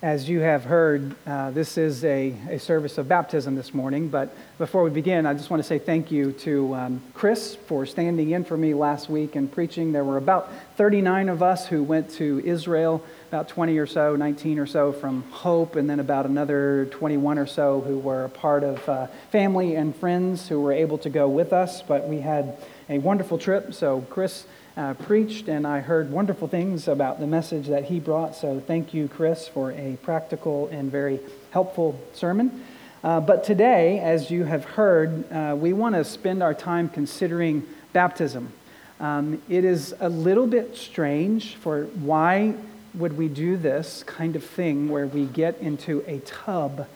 As you have heard, uh, this is a, a service of baptism this morning. But before we begin, I just want to say thank you to um, Chris for standing in for me last week and preaching. There were about 39 of us who went to Israel, about 20 or so, 19 or so from Hope, and then about another 21 or so who were a part of uh, family and friends who were able to go with us. But we had a wonderful trip. So, Chris uh, preached, and I heard wonderful things about the message that he brought. So thank you, Chris, for a practical and very helpful sermon. Uh, but today, as you have heard, uh, we want to spend our time considering baptism. Um, it is a little bit strange for why would we do this kind of thing where we get into a tub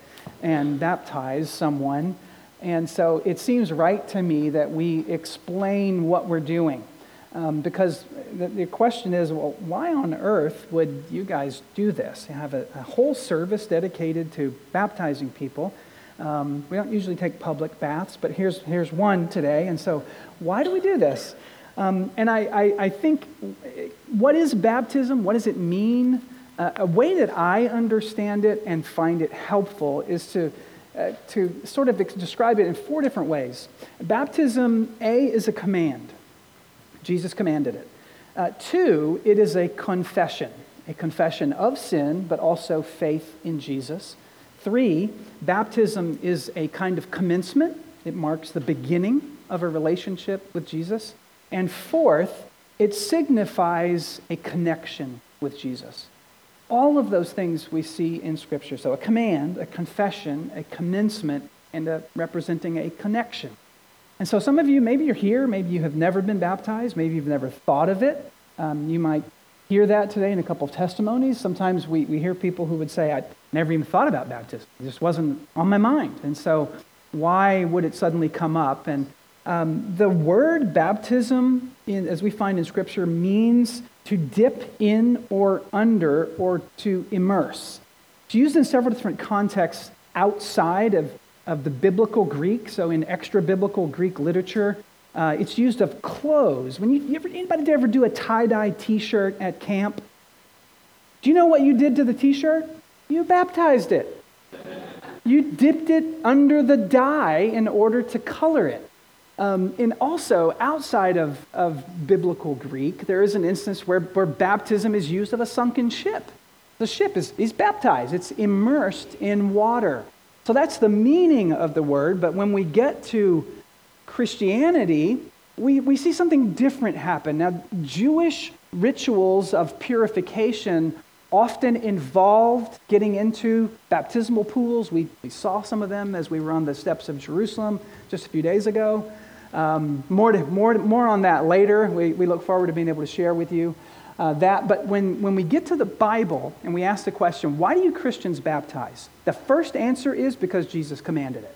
and baptize someone. And so it seems right to me that we explain what we're doing. Um, because the, the, question is, well, why on earth would you guys do this? You have a, a whole service dedicated to baptizing people. Um, we don't usually take public baths, but here's, here's one today. And so, why do we do this? Um, and I, I, I, think, what is baptism? What does it mean? Uh, a way that I understand it and find it helpful is to, uh, to sort of describe it in four different ways. Baptism, A, is a command. Jesus commanded it. Uh, two, it is a confession, a confession of sin, but also faith in Jesus. Three, baptism is a kind of commencement, it marks the beginning of a relationship with Jesus. And fourth, it signifies a connection with Jesus. All of those things we see in Scripture. So a command, a confession, a commencement, and a representing a connection. And so some of you, maybe you're here, maybe you have never been baptized, maybe you've never thought of it. Um, you might hear that today in a couple of testimonies. Sometimes we, we hear people who would say, I never even thought about baptism. It just wasn't on my mind. And so why would it suddenly come up? And um, the word baptism, in, as we find in Scripture, means to dip in or under or to immerse. It's used in several different contexts outside of of the biblical Greek. So in extra biblical Greek literature, uh, it's used of clothes. When you, you ever, anybody ever do a tie dye t shirt at camp? Do you know what you did to the t shirt? You baptized it. You dipped it under the dye in order to color it. Um, and also, outside of, of biblical Greek, there is an instance where, where baptism is used of a sunken ship. The ship is, is baptized, it's immersed in water. So that's the meaning of the word, but when we get to Christianity, we, we see something different happen. Now, Jewish rituals of purification often involved getting into baptismal pools. We, we saw some of them as we were on the steps of Jerusalem just a few days ago. Um, more, to, more, more on that later. We, we look forward to being able to share with you uh, that. But when, when we get to the Bible and we ask the question, why do you Christians baptize? The first answer is because Jesus commanded it.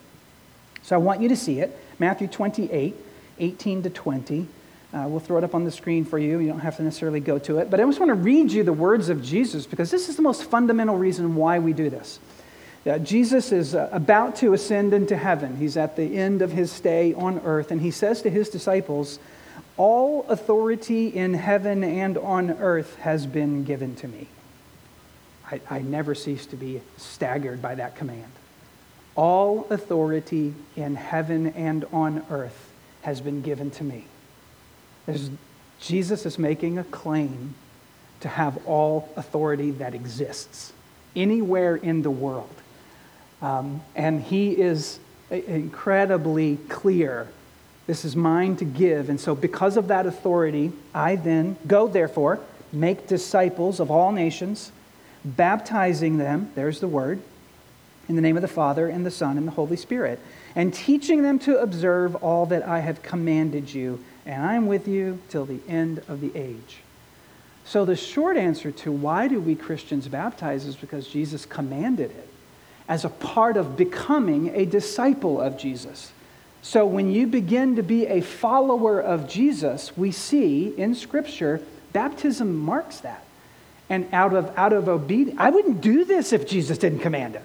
So I want you to see it Matthew 28, 18 to 20. Uh, we'll throw it up on the screen for you. You don't have to necessarily go to it. But I just want to read you the words of Jesus because this is the most fundamental reason why we do this. Uh, Jesus is uh, about to ascend into heaven. He's at the end of his stay on earth, and he says to his disciples, all authority in heaven and on earth has been given to me. I, I, never cease to be staggered by that command. All authority in heaven and on earth has been given to me. There's, Jesus is making a claim to have all authority that exists anywhere in the world. Um, and he is incredibly clear this is mine to give. And so, because of that authority, I then go, therefore, make disciples of all nations, baptizing them, there's the word, in the name of the Father, and the Son, and the Holy Spirit, and teaching them to observe all that I have commanded you. And I am with you till the end of the age. So, the short answer to why do we Christians baptize is because Jesus commanded it as a part of becoming a disciple of Jesus. So when you begin to be a follower of Jesus, we see in Scripture, baptism marks that. And out of, out of obedience, I wouldn't do this if Jesus didn't command it.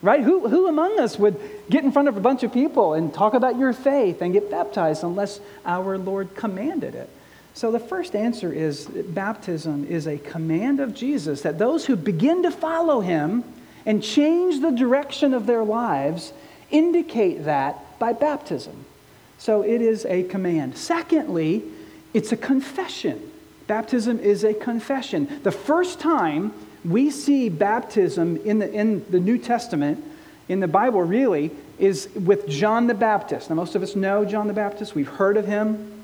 Right? Who, who among us would get in front of a bunch of people and talk about your faith and get baptized unless our Lord commanded it? So the first answer is baptism is a command of Jesus that those who begin to follow him and change the direction of their lives indicate that by baptism. So it is a command. Secondly, it's a confession. Baptism is a confession. The first time we see baptism in the, in the New Testament, in the Bible really, is with John the Baptist. Now, most of us know John the Baptist, we've heard of him.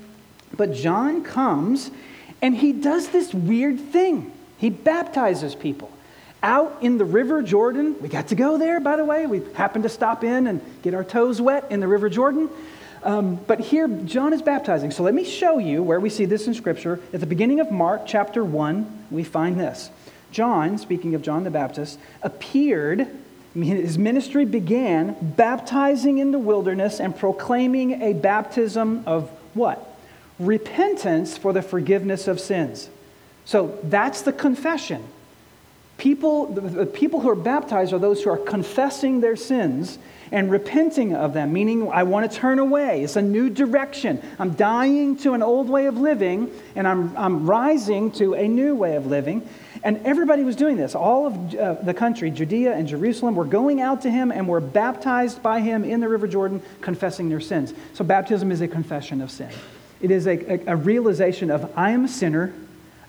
But John comes and he does this weird thing. He baptizes people out in the River Jordan. We got to go there, by the way. We happened to stop in and get our toes wet in the River Jordan. Um, but here, John is baptizing. So let me show you where we see this in Scripture. At the beginning of Mark chapter 1, we find this. John, speaking of John the Baptist, appeared, his ministry began baptizing in the wilderness and proclaiming a baptism of what? Repentance for the forgiveness of sins. So that's the confession. People, the people who are baptized are those who are confessing their sins and repenting of them, meaning I want to turn away. It's a new direction. I'm dying to an old way of living and I'm, I'm rising to a new way of living. And everybody was doing this. All of uh, the country, Judea and Jerusalem, were going out to him and were baptized by him in the River Jordan, confessing their sins. So baptism is a confession of sin. It is a, a, a realization of I am a sinner.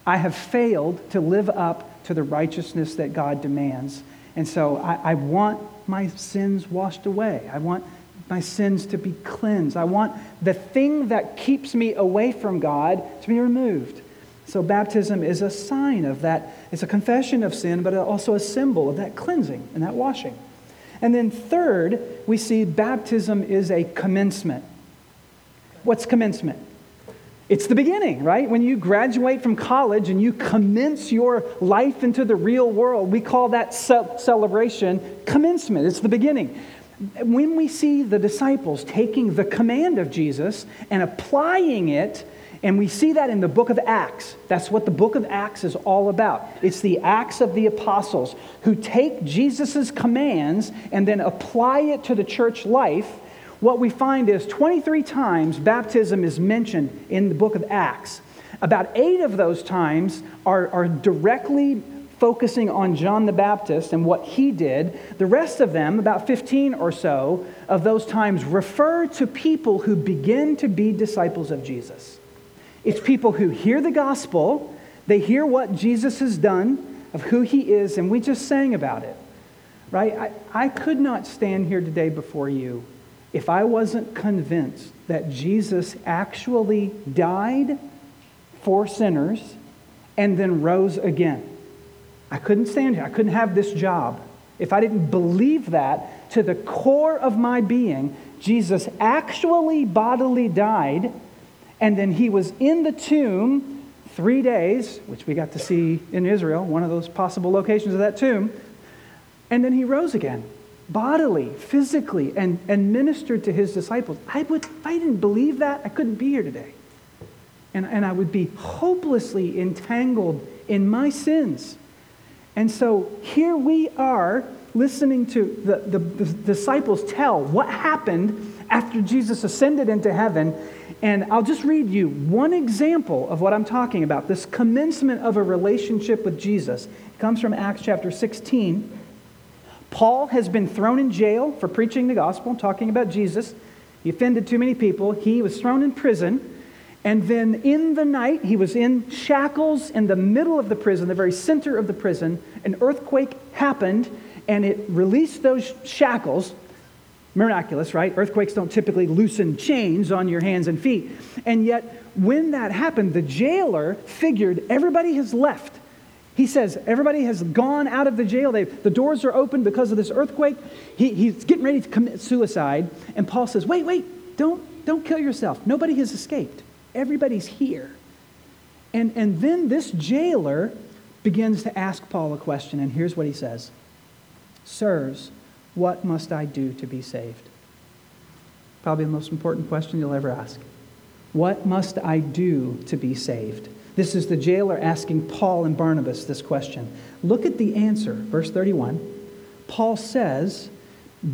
I have failed to live up to the righteousness that God demands. And so I, I want my sins washed away. I want my sins to be cleansed. I want the thing that keeps me away from God to be removed. So, baptism is a sign of that. It's a confession of sin, but also a symbol of that cleansing and that washing. And then, third, we see baptism is a commencement. What's commencement? It's the beginning, right? When you graduate from college and you commence your life into the real world, we call that celebration commencement. It's the beginning. When we see the disciples taking the command of Jesus and applying it, and we see that in the book of Acts. That's what the book of Acts is all about. It's the acts of the apostles who take Jesus' commands and then apply it to the church life what we find is 23 times baptism is mentioned in the book of Acts. About eight of those times are, are directly focusing on John the Baptist and what he did. The rest of them, about 15 or so of those times, refer to people who begin to be disciples of Jesus. It's people who hear the gospel, they hear what Jesus has done, of who he is, and we just sang about it. Right? I, I could not stand here today before you if I wasn't convinced that Jesus actually died for sinners and then rose again. I couldn't stand here. I couldn't have this job. If I didn't believe that to the core of my being, Jesus actually bodily died, and then he was in the tomb three days, which we got to see in Israel, one of those possible locations of that tomb, and then he rose again bodily, physically, and, and ministered to his disciples. I would, if I didn't believe that, I couldn't be here today. And, and I would be hopelessly entangled in my sins. And so here we are listening to the, the, the disciples tell what happened after Jesus ascended into heaven. And I'll just read you one example of what I'm talking about this commencement of a relationship with Jesus. It comes from Acts chapter 16 Paul has been thrown in jail for preaching the gospel, talking about Jesus. He offended too many people. He was thrown in prison. And then in the night, he was in shackles in the middle of the prison, the very center of the prison. An earthquake happened and it released those shackles. Miraculous, right? Earthquakes don't typically loosen chains on your hands and feet. And yet, when that happened, the jailer figured everybody has left. He says everybody has gone out of the jail. They, the doors are open because of this earthquake. He, he's getting ready to commit suicide. And Paul says, Wait, wait, don't, don't kill yourself. Nobody has escaped. Everybody's here. And, and then this jailer begins to ask Paul a question. And here's what he says Sirs, what must I do to be saved? Probably the most important question you'll ever ask. What must I do to be saved? This is the jailer asking Paul and Barnabas this question. Look at the answer, verse 31. Paul says,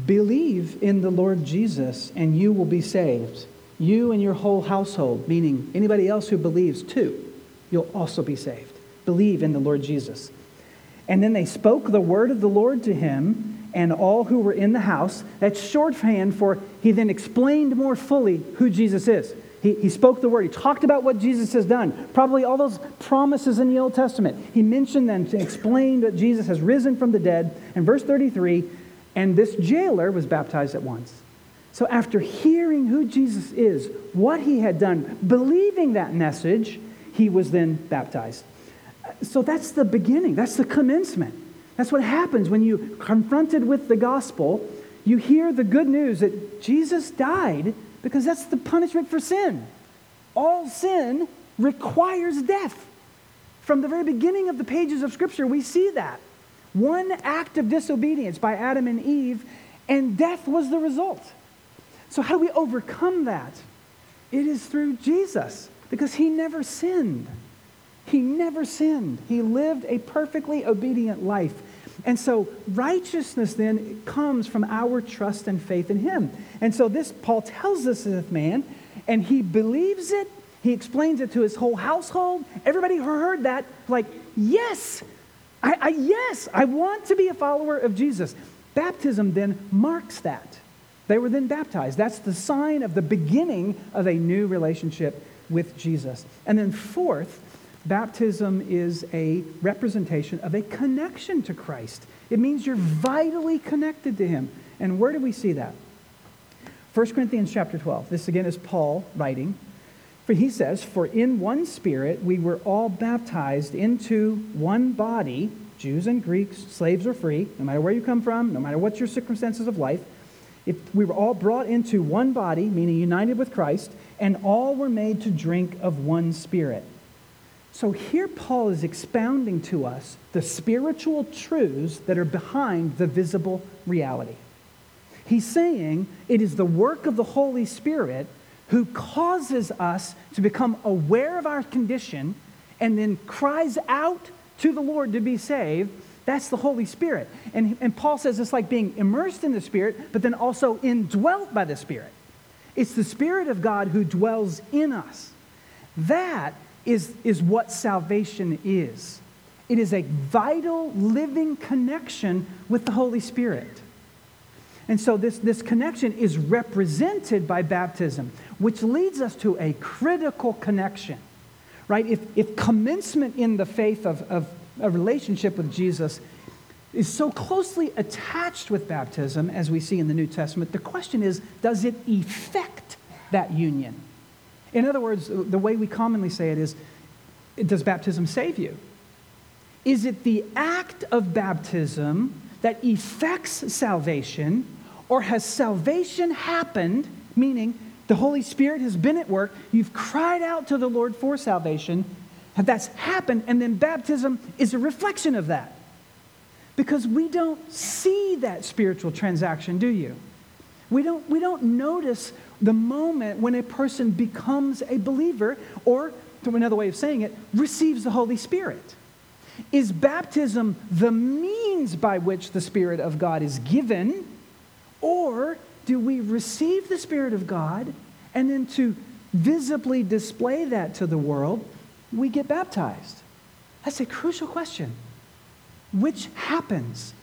Believe in the Lord Jesus, and you will be saved, you and your whole household, meaning anybody else who believes too, you'll also be saved. Believe in the Lord Jesus. And then they spoke the word of the Lord to him and all who were in the house. That's shorthand for he then explained more fully who Jesus is. He, he spoke the word. He talked about what Jesus has done. Probably all those promises in the Old Testament. He mentioned them to explain that Jesus has risen from the dead. And verse 33 and this jailer was baptized at once. So after hearing who Jesus is, what he had done, believing that message, he was then baptized. So that's the beginning, that's the commencement. That's what happens when you confronted with the gospel, you hear the good news that Jesus died because that's the punishment for sin. All sin requires death. From the very beginning of the pages of Scripture, we see that. One act of disobedience by Adam and Eve, and death was the result. So, how do we overcome that? It is through Jesus, because he never sinned. He never sinned. He lived a perfectly obedient life. And so righteousness then comes from our trust and faith in him. And so this, Paul tells this man, and he believes it. He explains it to his whole household. Everybody heard that, like, yes, I, I, yes, I want to be a follower of Jesus. Baptism then marks that. They were then baptized. That's the sign of the beginning of a new relationship with Jesus. And then, fourth, baptism is a representation of a connection to Christ. It means you're vitally connected to him. And where do we see that? 1 Corinthians chapter 12. This again is Paul writing. For he says, For in one spirit we were all baptized into one body, Jews and Greeks, slaves or free, no matter where you come from, no matter what your circumstances of life. If we were all brought into one body, meaning united with Christ, and all were made to drink of one spirit. So here Paul is expounding to us the spiritual truths that are behind the visible reality. He's saying it is the work of the Holy Spirit who causes us to become aware of our condition and then cries out to the Lord to be saved. That's the Holy Spirit. And, and Paul says it's like being immersed in the Spirit, but then also indwelt by the Spirit. It's the Spirit of God who dwells in us. That is, is what salvation is it is a vital, living connection with the Holy Spirit. And so this, this connection is represented by baptism, which leads us to a critical connection, right? If, if commencement in the faith of, of a relationship with Jesus is so closely attached with baptism, as we see in the New Testament, the question is does it effect that union? In other words, the way we commonly say it is does baptism save you? Is it the act of baptism that effects salvation, or has salvation happened, meaning the Holy Spirit has been at work, you've cried out to the Lord for salvation, that's happened, and then baptism is a reflection of that? Because we don't see that spiritual transaction, do you? We don't, we don't notice the moment when a person becomes a believer, or, to another way of saying it, receives the Holy Spirit. Is baptism the means by which the Spirit of God is given, or do we receive the Spirit of God and then to visibly display that to the world, we get baptized? That's a crucial question. Which happens?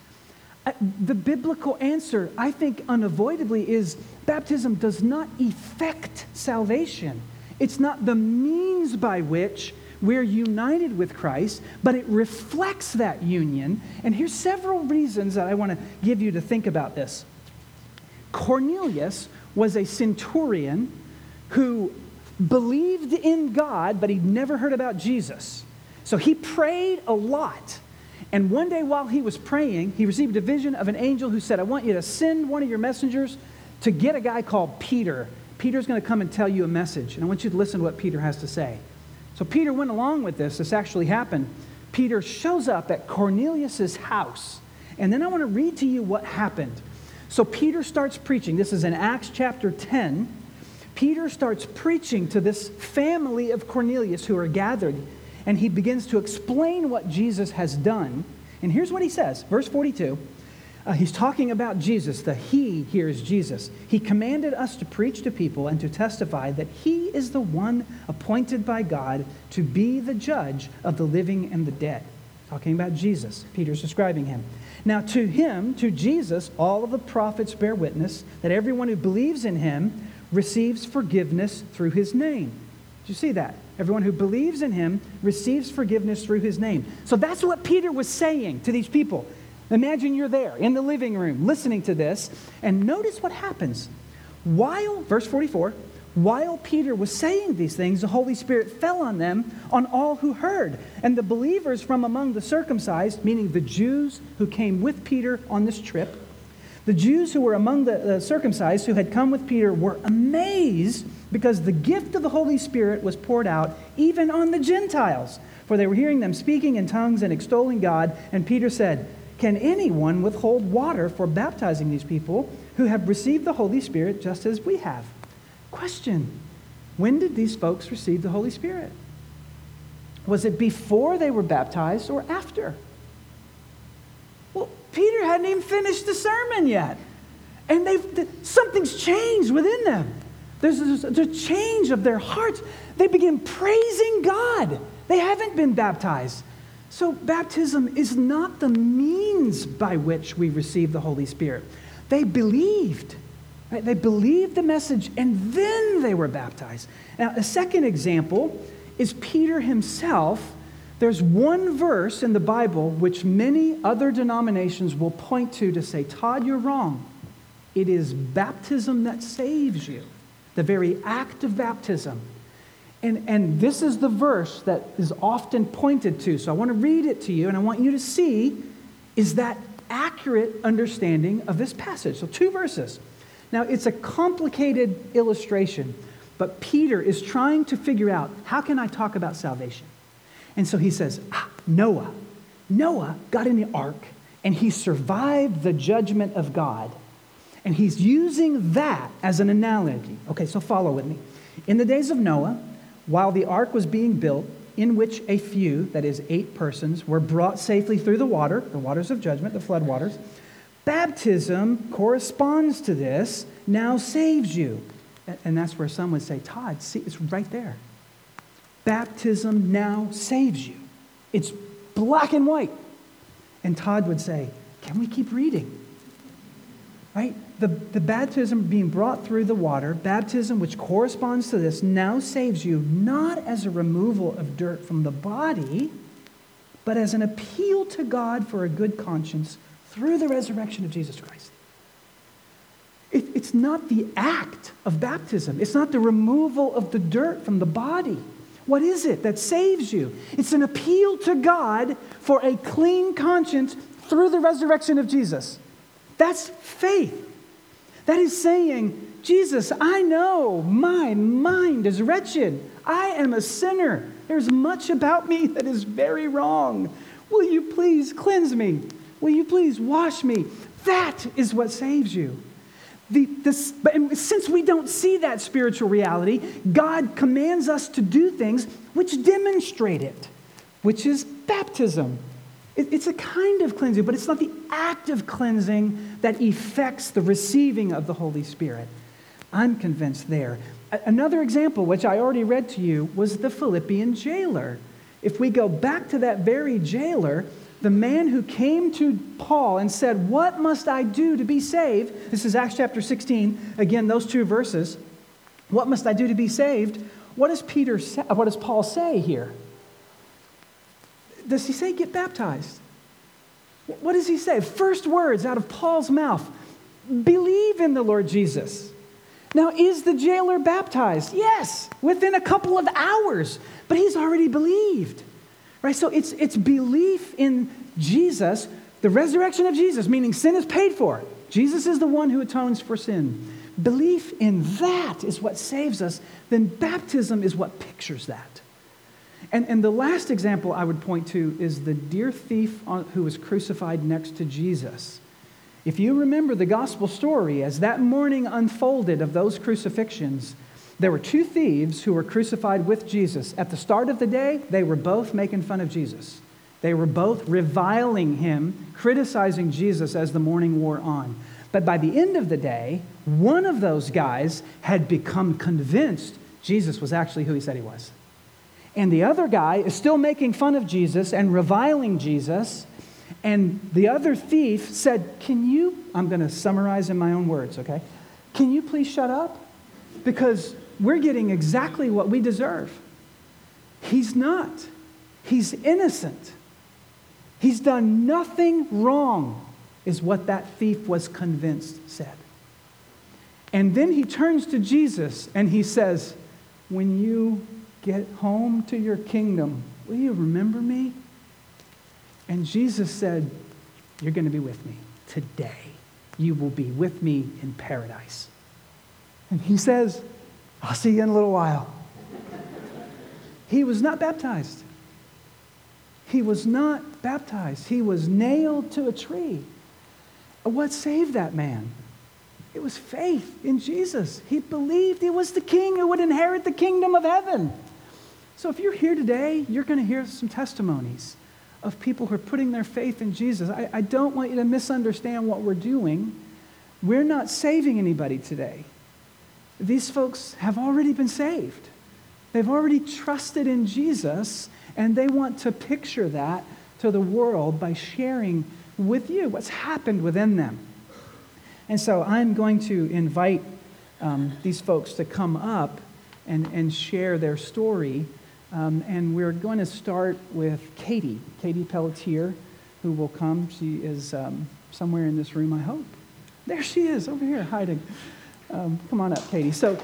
The biblical answer, I think, unavoidably is baptism does not effect salvation. It's not the means by which we're united with Christ, but it reflects that union. And here's several reasons that I want to give you to think about this. Cornelius was a centurion who believed in God, but he'd never heard about Jesus. So he prayed a lot. And one day while he was praying, he received a vision of an angel who said, I want you to send one of your messengers to get a guy called Peter. Peter's going to come and tell you a message, and I want you to listen to what Peter has to say. So Peter went along with this. This actually happened. Peter shows up at Cornelius's house, and then I want to read to you what happened. So Peter starts preaching. This is in Acts chapter 10. Peter starts preaching to this family of Cornelius who are gathered and he begins to explain what Jesus has done. And here's what he says verse 42 Uh, he's talking about Jesus. The He here is Jesus. He commanded us to preach to people and to testify that He is the one appointed by God to be the judge of the living and the dead. Talking about Jesus. Peter's describing him. Now, to him, to Jesus, all of the prophets bear witness that everyone who believes in him receives forgiveness through his name. Did you see that? Everyone who believes in him receives forgiveness through his name. So that's what Peter was saying to these people. Imagine you're there in the living room listening to this, and notice what happens. While, verse 44, while Peter was saying these things, the Holy Spirit fell on them, on all who heard. And the believers from among the circumcised, meaning the Jews who came with Peter on this trip, the Jews who were among the, the circumcised who had come with Peter were amazed because the gift of the Holy Spirit was poured out even on the Gentiles. For they were hearing them speaking in tongues and extolling God. And Peter said, Can anyone withhold water for baptizing these people who have received the Holy Spirit just as we have? Question When did these folks receive the Holy Spirit? Was it before they were baptized or after? Well, Peter hadn't even finished the sermon yet. And they've, something's changed within them. There's a change of their hearts. They begin praising God. They haven't been baptized. So, baptism is not the means by which we receive the Holy Spirit. They believed. Right? They believed the message and then they were baptized. Now, a second example is Peter himself. There's one verse in the Bible which many other denominations will point to to say, Todd, you're wrong. It is baptism that saves you, the very act of baptism. And, and this is the verse that is often pointed to. So I want to read it to you, and I want you to see is that accurate understanding of this passage. So, two verses. Now, it's a complicated illustration, but Peter is trying to figure out how can I talk about salvation? And so he says, ah, Noah. Noah got in the ark and he survived the judgment of God. And he's using that as an analogy. Okay, so follow with me. In the days of Noah, while the ark was being built, in which a few, that is, eight persons, were brought safely through the water, the waters of judgment, the flood waters, Baptism corresponds to this, now saves you. And that's where some would say, Todd, see, it's right there. Baptism now saves you. It's black and white. And Todd would say, Can we keep reading? Right? The, the baptism being brought through the water, baptism which corresponds to this, now saves you not as a removal of dirt from the body, but as an appeal to God for a good conscience through the resurrection of Jesus Christ. It, it's not the act of baptism, it's not the removal of the dirt from the body. What is it that saves you? It's an appeal to God for a clean conscience through the resurrection of Jesus. That's faith. That is saying, Jesus, I know my mind is wretched. I am a sinner. There's much about me that is very wrong. Will you please cleanse me? Will you please wash me? That is what saves you. The, but since we don't see that spiritual reality, God commands us to do things which demonstrate it, which is baptism. It, it's a kind of cleansing, but it's not the act of cleansing that effects the receiving of the Holy Spirit. I'm convinced there. Another example, which I already read to you, was the Philippian jailer. If we go back to that very jailer, the man who came to Paul and said, What must I do to be saved? This is Acts chapter 16. Again, those two verses. What must I do to be saved? What does Peter say, what does Paul say here? Does he say get baptized? What does he say? First words out of Paul's mouth. Believe in the Lord Jesus. Now, is the jailer baptized? Yes, within a couple of hours, but he's already believed. Right? So it's, it's belief in Jesus, the resurrection of Jesus, meaning sin is paid for. Jesus is the one who atones for sin. Belief in that is what saves us. Then baptism is what pictures that. And, and the last example I would point to is the dear thief on, who was crucified next to Jesus. If you remember the gospel story, as that morning unfolded of those crucifixions, there were two thieves who were crucified with Jesus. At the start of the day, they were both making fun of Jesus. They were both reviling him, criticizing Jesus as the morning wore on. But by the end of the day, one of those guys had become convinced Jesus was actually who he said he was. And the other guy is still making fun of Jesus and reviling Jesus. And the other thief said, Can you, I'm going to summarize in my own words, okay? Can you please shut up? Because we're getting exactly what we deserve. He's not, he's innocent. He's done nothing wrong, is what that thief was convinced said. And then he turns to Jesus and he says, When you get home to your kingdom, will you remember me? And Jesus said, You're going to be with me today. You will be with me in paradise. And he says, I'll see you in a little while. he was not baptized. He was not baptized. He was nailed to a tree. What saved that man? It was faith in Jesus. He believed he was the king who would inherit the kingdom of heaven. So if you're here today, you're going to hear some testimonies of people who are putting their faith in Jesus. I, I don't want you to misunderstand what we're doing. We're not saving anybody today. These folks have already been saved. They've already trusted in Jesus, and they want to picture that to the world by sharing with you what's happened within them. And so I'm going to invite um, these folks to come up and, and share their story. Um, and we're going to start with Katie, Katie Pelletier, who will come. She is um, somewhere in this room, I hope. There she is, over here, hiding. Um, come on up, Katie. So.